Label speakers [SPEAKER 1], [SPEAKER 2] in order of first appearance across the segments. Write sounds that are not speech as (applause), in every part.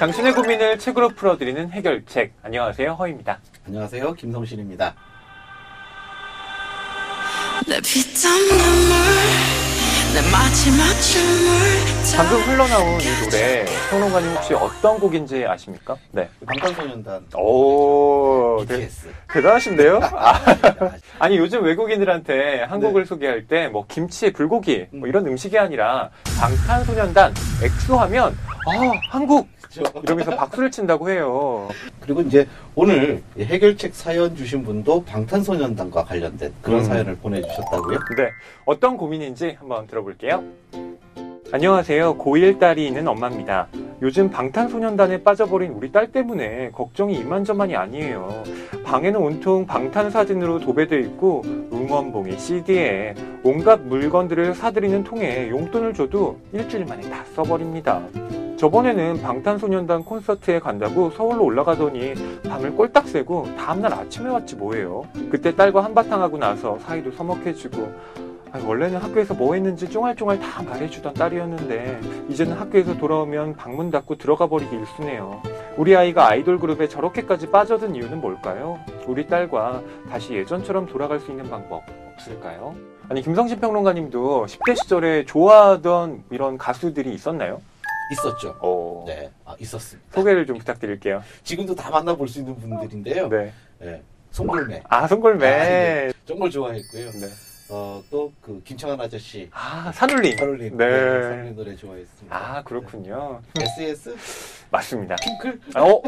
[SPEAKER 1] 당신의 고민을 책으로 풀어드리는 해결책. 안녕하세요, 허입니다.
[SPEAKER 2] 안녕하세요.
[SPEAKER 3] 춤을
[SPEAKER 1] 방금 흘러나온 이 노래, 평론가님 혹시 어떤 곡인지 아십니까? 네.
[SPEAKER 2] 방탄소년단
[SPEAKER 1] 오, 대,
[SPEAKER 2] BTS.
[SPEAKER 1] 대단하신데요? (laughs) 아, 아니, 요즘 외국인들한테 한국을 소개할 때, 뭐, 김치, 불고기, 뭐,
[SPEAKER 2] 음.
[SPEAKER 1] 이런 음식이 아니라, 방탄소년단, 엑소 하면, 아, 한국!
[SPEAKER 2] 그렇죠.
[SPEAKER 1] 이러면서 박수를 친다고 해요.
[SPEAKER 2] 그리고 이제 오늘 이 해결책 사연 주신 분도 방탄소년단과 관련된 그런
[SPEAKER 1] 음.
[SPEAKER 2] 사연을 보내주셨다고요?
[SPEAKER 1] 네. 어떤 고민인지 한번 들어볼게요. 안녕하세요. 고1 딸이 있는 엄마입니다. 요즘 방탄소년단에 빠져버린 우리 딸 때문에 걱정이 이만저만이 아니에요. 방에는 온통 방탄 사진으로 도배되어 있고 응원봉에 CD에 온갖 물건들을 사들이는 통에 용돈을 줘도 일주일 만에 다 써버립니다. 저번에는 방탄소년단 콘서트에 간다고 서울로 올라가더니 밤을 꼴딱 새고 다음날 아침에 왔지 뭐예요. 그때 딸과 한바탕 하고 나서 사이도 서먹해지고 아니, 원래는 학교에서 뭐 했는지 쫑알쫑알 다 말해주던 딸이었는데 이제는 학교에서 돌아오면 방문 닫고 들어가 버리기 일쑤네요. 우리 아이가 아이돌 그룹에 저렇게까지 빠져든 이유는 뭘까요? 우리 딸과 다시 예전처럼 돌아갈 수 있는 방법 없을까요? 아니 김성신 평론가님도 10대 시절에 좋아하던 이런 가수들이 있었나요?
[SPEAKER 2] 있었죠.
[SPEAKER 1] 어,
[SPEAKER 2] 네, 아, 있었습니다.
[SPEAKER 1] 소개를 좀 부탁드릴게요.
[SPEAKER 2] 지금도 다 만나볼 수 있는 분들인데요.
[SPEAKER 1] 네.
[SPEAKER 2] 네. 송골매.
[SPEAKER 1] 아 송골매.
[SPEAKER 2] 아, 네. 정말 좋아했고요.
[SPEAKER 1] 네.
[SPEAKER 2] 어, 또 그 김창완 아저씨.
[SPEAKER 1] 아 산울림.
[SPEAKER 2] 카롤린.
[SPEAKER 1] 네.
[SPEAKER 2] 산울린 노래 좋아했습니다.
[SPEAKER 1] 아 그렇군요.
[SPEAKER 2] 네. SES?
[SPEAKER 1] 맞습니다.
[SPEAKER 2] 핑클?
[SPEAKER 1] 어?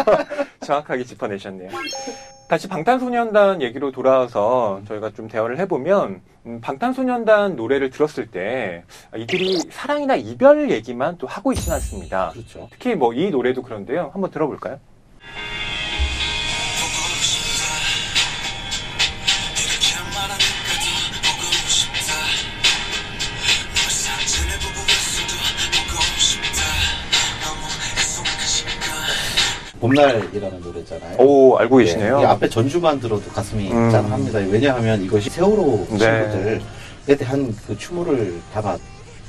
[SPEAKER 1] (laughs) 정확하게 짚어내셨네요. 다시 방탄소년단 얘기로 돌아와서 저희가 좀 대화를 해보면 음, 방탄소년단 노래를 들었을 때 이들이 사랑이나 이별 얘기만 또 하고 있지는 않습니다.
[SPEAKER 2] 그렇죠.
[SPEAKER 1] 특히 뭐 이 노래도 그런데요. 한번 들어볼까요?
[SPEAKER 2] 봄날이라는 노래잖아요.
[SPEAKER 1] 오 알고 계시네요.
[SPEAKER 2] 네, 이 앞에 전주만 들어도 가슴이
[SPEAKER 1] 음.
[SPEAKER 2] 짠합니다. 왜냐하면 이것이 세월호
[SPEAKER 1] 네.
[SPEAKER 2] 친구들에 대한 그 추모를 담아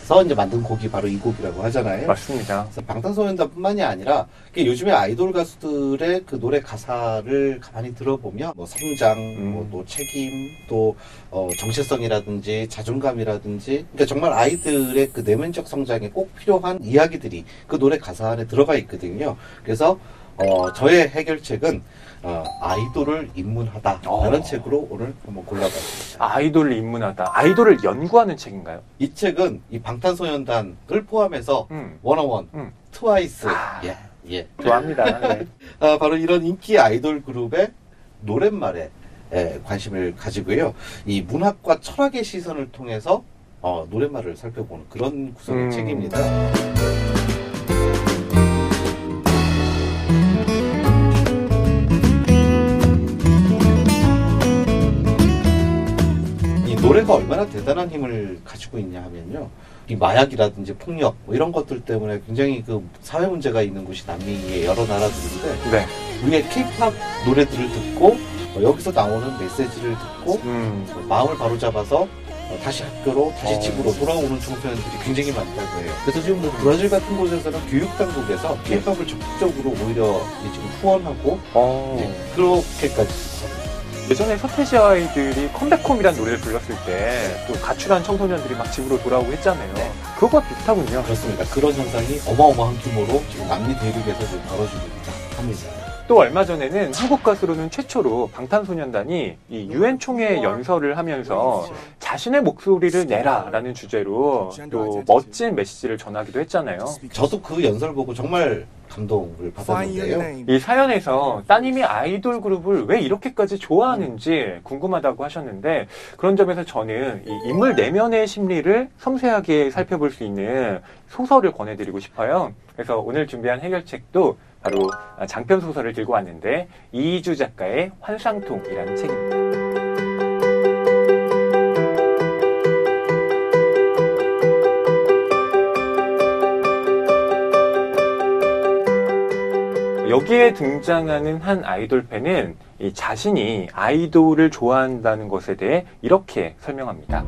[SPEAKER 2] 서 이제 만든 곡이 바로 이 곡이라고 하잖아요.
[SPEAKER 1] 맞습니다.
[SPEAKER 2] 방탄소년단뿐만이 아니라 그 요즘에 아이돌 가수들의 그 노래 가사를 가만히 들어보면 뭐 성장,
[SPEAKER 1] 음.
[SPEAKER 2] 뭐또 책임, 또 어, 정체성이라든지 자존감이라든지 그러니까 정말 아이들의 그 내면적 성장에 꼭 필요한 이야기들이 그 노래 가사 안에 들어가 있거든요. 그래서 어, 저의 해결책은 어, 아이돌을 입문하다라는
[SPEAKER 1] 어.
[SPEAKER 2] 책으로 오늘 한번 골라봤습니다.
[SPEAKER 1] 아이돌을 입문하다. 아이돌을 연구하는 책인가요?
[SPEAKER 2] 이 책은 이 방탄소년단을 포함해서
[SPEAKER 1] 음,
[SPEAKER 2] 원어원,
[SPEAKER 1] 음.
[SPEAKER 2] 트와이스,
[SPEAKER 1] 아.
[SPEAKER 2] 예, 예.
[SPEAKER 1] 좋아합니다. (laughs) 네.
[SPEAKER 2] 아, 바로 이런 인기 아이돌 그룹의 노랫말에 예, 관심을 가지고요. 이 문학과 철학의 시선을 통해서 어, 노랫말을 살펴보는 그런 구성의
[SPEAKER 1] 음.
[SPEAKER 2] 책입니다. 얼마나 대단한 힘을 가지고 있냐 하면요. 이 마약이라든지 폭력 뭐 이런 것들 때문에 굉장히 그 사회 문제가 있는 곳이 남미의 여러 나라들인데
[SPEAKER 1] 네.
[SPEAKER 2] 우리의 케이팝 노래들을 듣고 어, 여기서 나오는 메시지를 듣고
[SPEAKER 1] 음,
[SPEAKER 2] 어, 마음을 바로잡아서 어, 다시 학교로 다시
[SPEAKER 1] 어.
[SPEAKER 2] 집으로 돌아오는 청소년들이 굉장히 많다고 해요. 그래서 지금 뭐 브라질 같은 곳에서는 교육 당국에서 케이팝을 적극적으로 오히려 이 지금 후원하고
[SPEAKER 1] 어.
[SPEAKER 2] 네, 그렇게까지
[SPEAKER 1] 예전에 서태지 아 이들이 컴백홈이란 노래를 불렀을 때 또 가출한 청소년들이 막 집으로 돌아오고 했잖아요.
[SPEAKER 2] 네.
[SPEAKER 1] 그것과 비슷하군요.
[SPEAKER 2] 그렇습니다. 그런 현상이 어마어마한 규모로 지금 남미 대륙에서 지금 벌어지고 있다 합니다.
[SPEAKER 1] 또 얼마 전에는 한국 가수로는 최초로 방탄소년단이 이 유엔 총회 연설을 하면서 자신의 목소리를 내라라는 주제로 또 멋진 메시지를 전하기도 했잖아요.
[SPEAKER 2] 저도 그 연설 보고 정말 감동을 받았는데요.
[SPEAKER 1] 이 사연에서 따님이 아이돌 그룹을 왜 이렇게까지 좋아하는지 궁금하다고 하셨는데 그런 점에서 저는 이 인물 내면의 심리를 섬세하게 살펴볼 수 있는 소설을 권해드리고 싶어요. 그래서 오늘 준비한 해결책도 바로 장편 소설을 들고 왔는데 이희주 작가의 환상통이라는 책입니다. 여기에 등장하는 한 아이돌 팬은 이 자신이 아이돌을 좋아한다는 것에 대해 이렇게 설명합니다.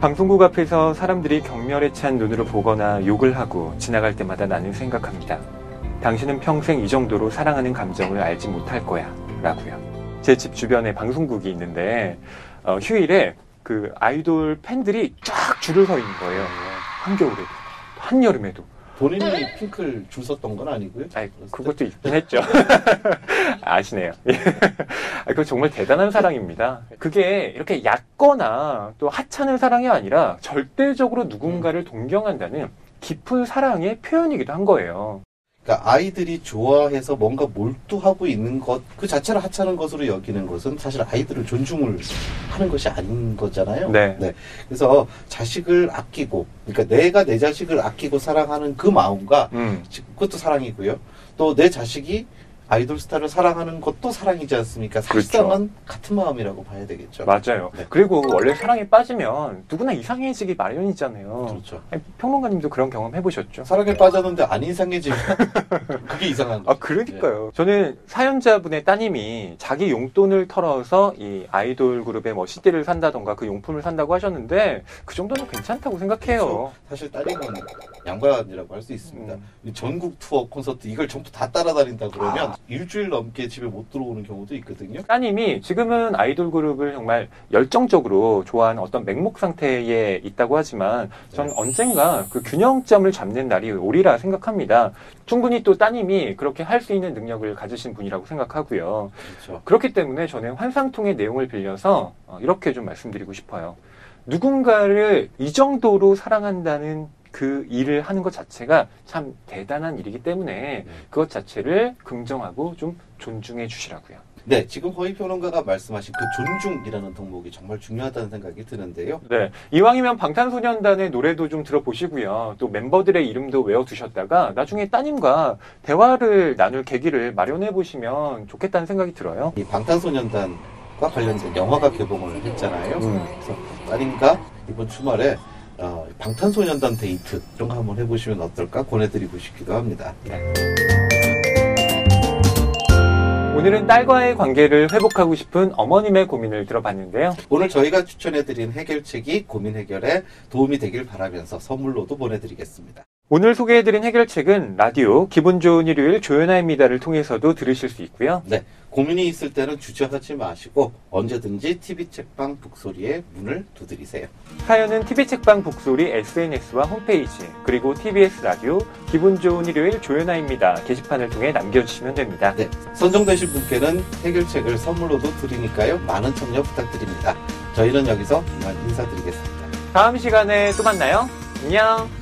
[SPEAKER 1] 방송국 앞에서 사람들이 경멸에 찬 눈으로 보거나 욕을 하고 지나갈 때마다 나는 생각합니다. 당신은 평생 이 정도로 사랑하는 감정을 알지 못할 거야. 라고요. 제 집 주변에 방송국이 있는데, 어, 휴일에 그 아이돌 팬들이 쫙 줄을 서 있는 거예요. 한겨울에도, 한여름에도.
[SPEAKER 2] 본인이 핑클 줄 섰던 건 아니고요.
[SPEAKER 1] 아이, 그것도 있긴 했죠. (laughs) 아시네요. 예. 아, 그거 정말 대단한 사랑입니다. 그게 이렇게 얕거나 또 하찮은 사랑이 아니라 절대적으로 누군가를 동경한다는 깊은 사랑의 표현이기도 한 거예요.
[SPEAKER 2] 그러니까 아이들이 좋아해서 뭔가 몰두하고 있는 것 그 자체를 하찮은 것으로 여기는 것은 사실 아이들을 존중을 하는 것이 아닌 거잖아요.
[SPEAKER 1] 네.
[SPEAKER 2] 그래서 자식을 아끼고 그러니까 내가 내 자식을 아끼고 사랑하는 그 마음과
[SPEAKER 1] 음,
[SPEAKER 2] 그것도 사랑이고요. 또 내 자식이 아이돌 스타를 사랑하는 것도 사랑이지 않습니까? 사실상은 같은 마음이라고 봐야 되겠죠.
[SPEAKER 1] 맞아요.
[SPEAKER 2] 네.
[SPEAKER 1] 그리고 원래 사랑에 빠지면 누구나 이상해지기 마련이잖아요.
[SPEAKER 2] 그렇죠.
[SPEAKER 1] 아니, 평론가님도 그런 경험 해보셨죠?
[SPEAKER 2] 사랑에 빠졌는데 안 이상해지면 (laughs) 그게 이상한
[SPEAKER 1] 아,
[SPEAKER 2] 거죠.
[SPEAKER 1] 그러니까요. 저는 사연자분의 따님이 자기 용돈을 털어서 이 아이돌 그룹의 뭐 CD를 산다던가 그 용품을 산다고 하셨는데 그 정도는 괜찮다고 생각해요.
[SPEAKER 2] 사실 따님은 양반이라고 할 수 있습니다.
[SPEAKER 1] 음.
[SPEAKER 2] 이 전국 투어 콘서트 이걸 전부 다 따라다닌다 그러면
[SPEAKER 1] 아.
[SPEAKER 2] 일주일 넘게 집에 못 들어오는 경우도 있거든요.
[SPEAKER 1] 따님이 지금은 아이돌 그룹을 정말 열정적으로 좋아하는 어떤 맹목 상태에 있다고 하지만 전
[SPEAKER 2] 네.
[SPEAKER 1] 언젠가 그 균형점을 잡는 날이 오리라 생각합니다. 충분히 또 따님이 그렇게 할 수 있는 능력을 가지신 분이라고 생각하고요.
[SPEAKER 2] 그렇죠.
[SPEAKER 1] 그렇기 때문에 저는 환상통의 내용을 빌려서 어, 이렇게 좀 말씀드리고 싶어요. 누군가를 이 정도로 사랑한다는 그 일을 하는 것 자체가 참 대단한 일이기 때문에 그것 자체를 긍정하고 좀 존중해 주시라고요.
[SPEAKER 2] 네, 지금 허위 평론가가 말씀하신 그 존중이라는 덕목이 정말 중요하다는 생각이 드는데요.
[SPEAKER 1] 네. 이왕이면 방탄소년단의 노래도 좀 들어보시고요. 또 멤버들의 이름도 외워두셨다가 나중에 따님과 대화를 나눌 계기를 마련해 보시면 좋겠다는 생각이 들어요.
[SPEAKER 2] 이 방탄소년단과 관련된 영화가 개봉을 했잖아요.
[SPEAKER 1] 음.
[SPEAKER 2] 그래서 따님과 이번 주말에 어, 방탄소년단 데이트 이런 거 한번 해보시면 어떨까 권해드리고 싶기도 합니다.
[SPEAKER 1] 오늘은 딸과의 관계를 회복하고 싶은 어머님의 고민을 들어봤는데요.
[SPEAKER 2] 오늘 저희가 추천해드린 해결책이 고민 해결에 도움이 되길 바라면서 선물로도 보내드리겠습니다.
[SPEAKER 1] 오늘 소개해드린 해결책은 라디오 기분 좋은 일요일 조연아입니다를 통해서도 들으실 수 있고요.
[SPEAKER 2] 네, 고민이 있을 때는 주저하지 마시고 언제든지 TV 책방 북소리에 문을 두드리세요.
[SPEAKER 1] 사연은 TV책방 북소리 SNS와 홈페이지 그리고 TBS 라디오 기분 좋은 일요일 조연아입니다 게시판을 통해 남겨주시면 됩니다.
[SPEAKER 2] 네, 선정되신 분께는 해결책을 선물로도 드리니까요. 많은 참여 부탁드립니다. 저희는 여기서 이만 인사드리겠습니다.
[SPEAKER 1] 다음 시간에 또 만나요. 안녕.